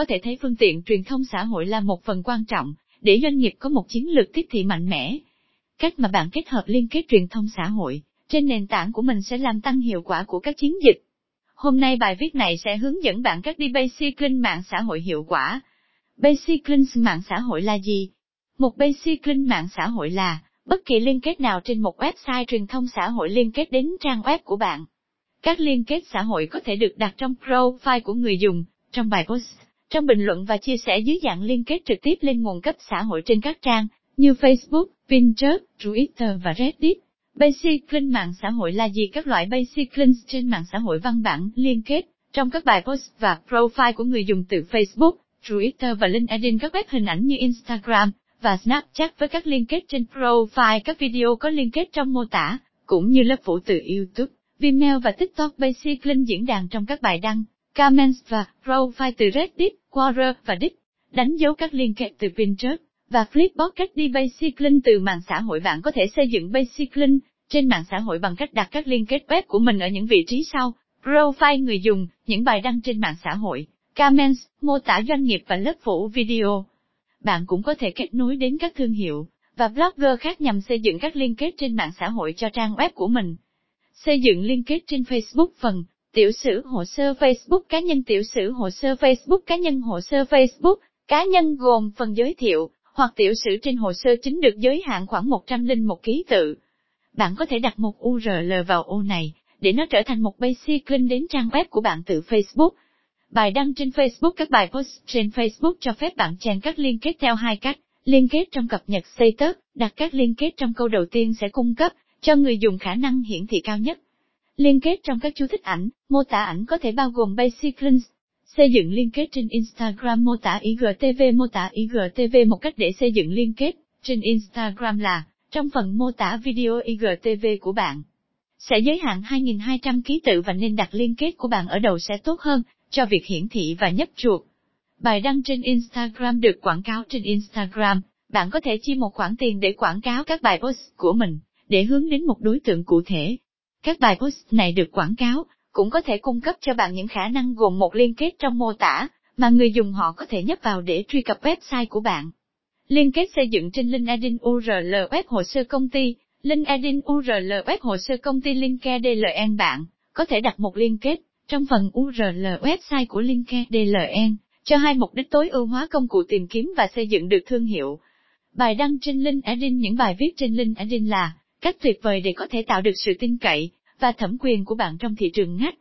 có thể thấy phương tiện truyền thông xã hội là một phần quan trọng, để doanh nghiệp có một chiến lược tiếp thị mạnh mẽ. Cách mà bạn kết hợp liên kết truyền thông xã hội, trên nền tảng của mình sẽ làm tăng hiệu quả của các chiến dịch. Hôm nay bài viết này sẽ hướng dẫn bạn cách đi basic link mạng xã hội hiệu quả. Basic link mạng xã hội là gì? Một basic link mạng xã hội là bất kỳ liên kết nào trên một website truyền thông xã hội liên kết đến trang web của bạn. Các liên kết xã hội có thể được đặt trong profile của người dùng, trong bài post, trong bình luận và chia sẻ dưới dạng liên kết trực tiếp lên nguồn cấp xã hội trên các trang như Facebook, Pinterest, Twitter và Reddit. Basic mạng xã hội là gì? Các loại basic links trên mạng xã hội văn bản liên kết trong các bài post và profile của người dùng từ Facebook, Twitter và LinkedIn các web hình ảnh như Instagram và Snapchat với các liên kết trên profile các video có liên kết trong mô tả, cũng như lớp phủ từ YouTube, Vimeo và TikTok Basic link diễn đàn trong các bài đăng, comments và profile từ Reddit, Quora và Dick, đánh dấu các liên kết từ Pinterest và Flipboard cách đi Basiclin từ mạng xã hội bạn có thể xây dựng Basiclin trên mạng xã hội bằng cách đặt các liên kết web của mình ở những vị trí sau, profile người dùng, những bài đăng trên mạng xã hội, comments, mô tả doanh nghiệp và lớp phủ video. Bạn cũng có thể kết nối đến các thương hiệu và blogger khác nhằm xây dựng các liên kết trên mạng xã hội cho trang web của mình. Xây dựng liên kết trên Facebook phần Tiểu sử hồ sơ Facebook cá nhân Tiểu sử hồ sơ Facebook cá nhân Hồ sơ Facebook cá nhân gồm phần giới thiệu, hoặc tiểu sử trên hồ sơ chính được giới hạn khoảng 101 ký tự. Bạn có thể đặt một URL vào ô này, để nó trở thành một basic link đến trang web của bạn từ Facebook. Bài đăng trên Facebook Các bài post trên Facebook cho phép bạn chèn các liên kết theo hai cách. Liên kết trong cập nhật status, đặt các liên kết trong câu đầu tiên sẽ cung cấp cho người dùng khả năng hiển thị cao nhất. Liên kết trong các chú thích ảnh, mô tả ảnh có thể bao gồm basic links, Xây dựng liên kết trên Instagram mô tả IGTV mô tả IGTV một cách để xây dựng liên kết trên Instagram là, trong phần mô tả video IGTV của bạn. Sẽ giới hạn 2.200 ký tự và nên đặt liên kết của bạn ở đầu sẽ tốt hơn, cho việc hiển thị và nhấp chuột. Bài đăng trên Instagram được quảng cáo trên Instagram, bạn có thể chi một khoản tiền để quảng cáo các bài post của mình, để hướng đến một đối tượng cụ thể. Các bài post này được quảng cáo, cũng có thể cung cấp cho bạn những khả năng gồm một liên kết trong mô tả, mà người dùng họ có thể nhấp vào để truy cập website của bạn. Liên kết xây dựng trên LinkedIn URL web hồ sơ công ty, LinkedIn URL web hồ sơ công ty LinkedIn bạn, có thể đặt một liên kết trong phần URL website của LinkedIn cho hai mục đích tối ưu hóa công cụ tìm kiếm và xây dựng được thương hiệu. Bài đăng trên LinkedIn Những bài viết trên LinkedIn là cách tuyệt vời để có thể tạo được sự tin cậy, và thẩm quyền của bạn trong thị trường ngách.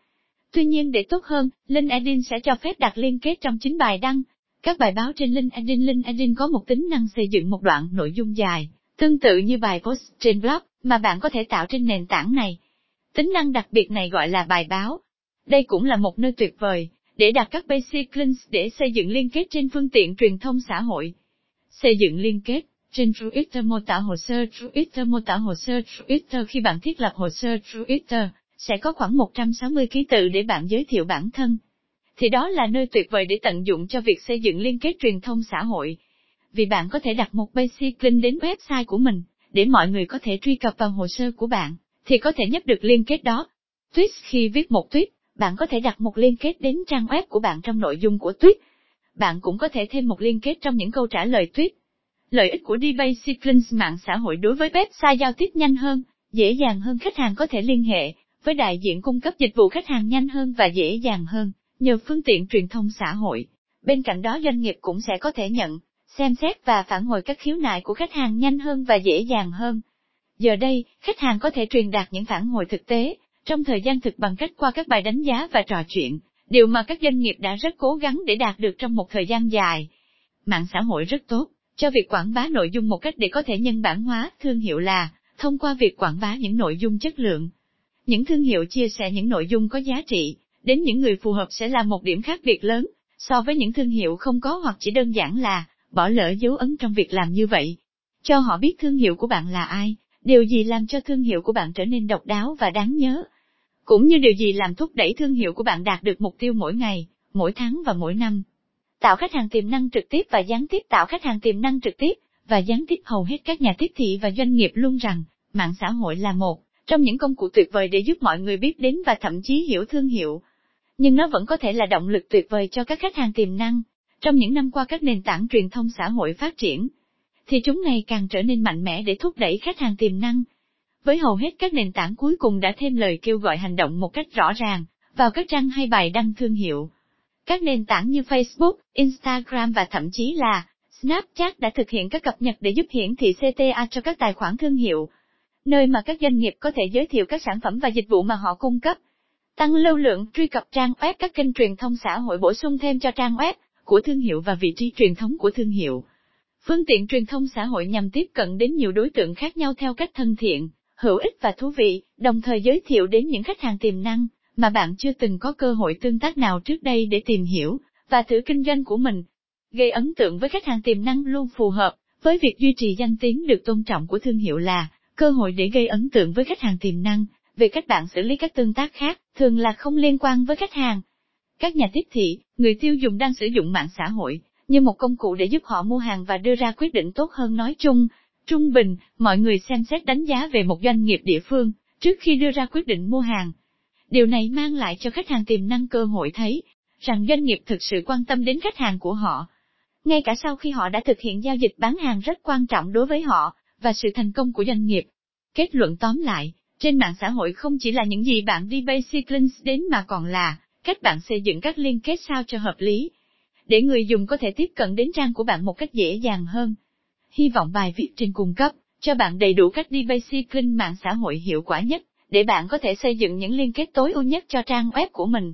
Tuy nhiên để tốt hơn, LinkedIn sẽ cho phép đặt liên kết trong chính bài đăng. Các bài báo trên LinkedIn LinkedIn có một tính năng xây dựng một đoạn nội dung dài, tương tự như bài post trên blog mà bạn có thể tạo trên nền tảng này. Tính năng đặc biệt này gọi là bài báo. Đây cũng là một nơi tuyệt vời để đặt các basic links để xây dựng liên kết trên phương tiện truyền thông xã hội. Xây dựng liên kết trên Twitter mô tả hồ sơ Twitter mô tả hồ sơ Twitter khi bạn thiết lập hồ sơ Twitter, sẽ có khoảng 160 ký tự để bạn giới thiệu bản thân. Thì đó là nơi tuyệt vời để tận dụng cho việc xây dựng liên kết truyền thông xã hội. Vì bạn có thể đặt một basic link đến website của mình, để mọi người có thể truy cập vào hồ sơ của bạn, thì có thể nhấp được liên kết đó. Tweet khi viết một tweet, bạn có thể đặt một liên kết đến trang web của bạn trong nội dung của tweet. Bạn cũng có thể thêm một liên kết trong những câu trả lời tweet. Lợi ích của D-Basic Links mạng xã hội đối với website giao tiếp nhanh hơn, dễ dàng hơn khách hàng có thể liên hệ với đại diện cung cấp dịch vụ khách hàng nhanh hơn và dễ dàng hơn, nhờ phương tiện truyền thông xã hội. Bên cạnh đó doanh nghiệp cũng sẽ có thể nhận, xem xét và phản hồi các khiếu nại của khách hàng nhanh hơn và dễ dàng hơn. Giờ đây, khách hàng có thể truyền đạt những phản hồi thực tế, trong thời gian thực bằng cách qua các bài đánh giá và trò chuyện, điều mà các doanh nghiệp đã rất cố gắng để đạt được trong một thời gian dài. Mạng xã hội rất tốt, cho việc quảng bá nội dung một cách để có thể nhân bản hóa thương hiệu là, thông qua việc quảng bá những nội dung chất lượng. Những thương hiệu chia sẻ những nội dung có giá trị, đến những người phù hợp sẽ là một điểm khác biệt lớn, so với những thương hiệu không có hoặc chỉ đơn giản là, bỏ lỡ dấu ấn trong việc làm như vậy. Cho họ biết thương hiệu của bạn là ai, điều gì làm cho thương hiệu của bạn trở nên độc đáo và đáng nhớ. Cũng như điều gì làm thúc đẩy thương hiệu của bạn đạt được mục tiêu mỗi ngày, mỗi tháng và mỗi năm. Tạo khách hàng tiềm năng trực tiếp và gián tiếp tạo khách hàng tiềm năng trực tiếp và gián tiếp hầu hết các nhà tiếp thị và doanh nghiệp luôn rằng, mạng xã hội là một trong những công cụ tuyệt vời để giúp mọi người biết đến và thậm chí hiểu thương hiệu. Nhưng nó vẫn có thể là động lực tuyệt vời cho các khách hàng tiềm năng. Trong những năm qua các nền tảng truyền thông xã hội phát triển, thì chúng ngày càng trở nên mạnh mẽ để thúc đẩy khách hàng tiềm năng. Với hầu hết các nền tảng cuối cùng đã thêm lời kêu gọi hành động một cách rõ ràng, vào các trang hay bài đăng thương hiệu. Các nền tảng như Facebook, Instagram và thậm chí là Snapchat đã thực hiện các cập nhật để giúp hiển thị CTA cho các tài khoản thương hiệu, nơi mà các doanh nghiệp có thể giới thiệu các sản phẩm và dịch vụ mà họ cung cấp. Tăng lưu lượng truy cập trang web các kênh truyền thông xã hội bổ sung thêm cho trang web của thương hiệu và vị trí truyền thống của thương hiệu. Phương tiện truyền thông xã hội nhằm tiếp cận đến nhiều đối tượng khác nhau theo cách thân thiện, hữu ích và thú vị, đồng thời giới thiệu đến những khách hàng tiềm năng mà bạn chưa từng có cơ hội tương tác nào trước đây để tìm hiểu và thử kinh doanh của mình. Gây ấn tượng với khách hàng tiềm năng luôn phù hợp với việc duy trì danh tiếng được tôn trọng của thương hiệu là cơ hội để gây ấn tượng với khách hàng tiềm năng về cách bạn xử lý các tương tác khác, thường là không liên quan với khách hàng. Các nhà tiếp thị, người tiêu dùng đang sử dụng mạng xã hội như một công cụ để giúp họ mua hàng và đưa ra quyết định tốt hơn nói chung. Trung bình, mọi người xem xét đánh giá về một doanh nghiệp địa phương trước khi đưa ra quyết định mua hàng. Điều này mang lại cho khách hàng tiềm năng cơ hội thấy rằng doanh nghiệp thực sự quan tâm đến khách hàng của họ. Ngay cả sau khi họ đã thực hiện giao dịch bán hàng rất quan trọng đối với họ, và sự thành công của doanh nghiệp. Kết luận tóm lại, trên mạng xã hội không chỉ là những gì bạn đi basic links đến mà còn là cách bạn xây dựng các liên kết sao cho hợp lý, để người dùng có thể tiếp cận đến trang của bạn một cách dễ dàng hơn. Hy vọng bài viết trên cung cấp cho bạn đầy đủ cách đi basic link mạng xã hội hiệu quả nhất, để bạn có thể xây dựng những liên kết tối ưu nhất cho trang web của mình.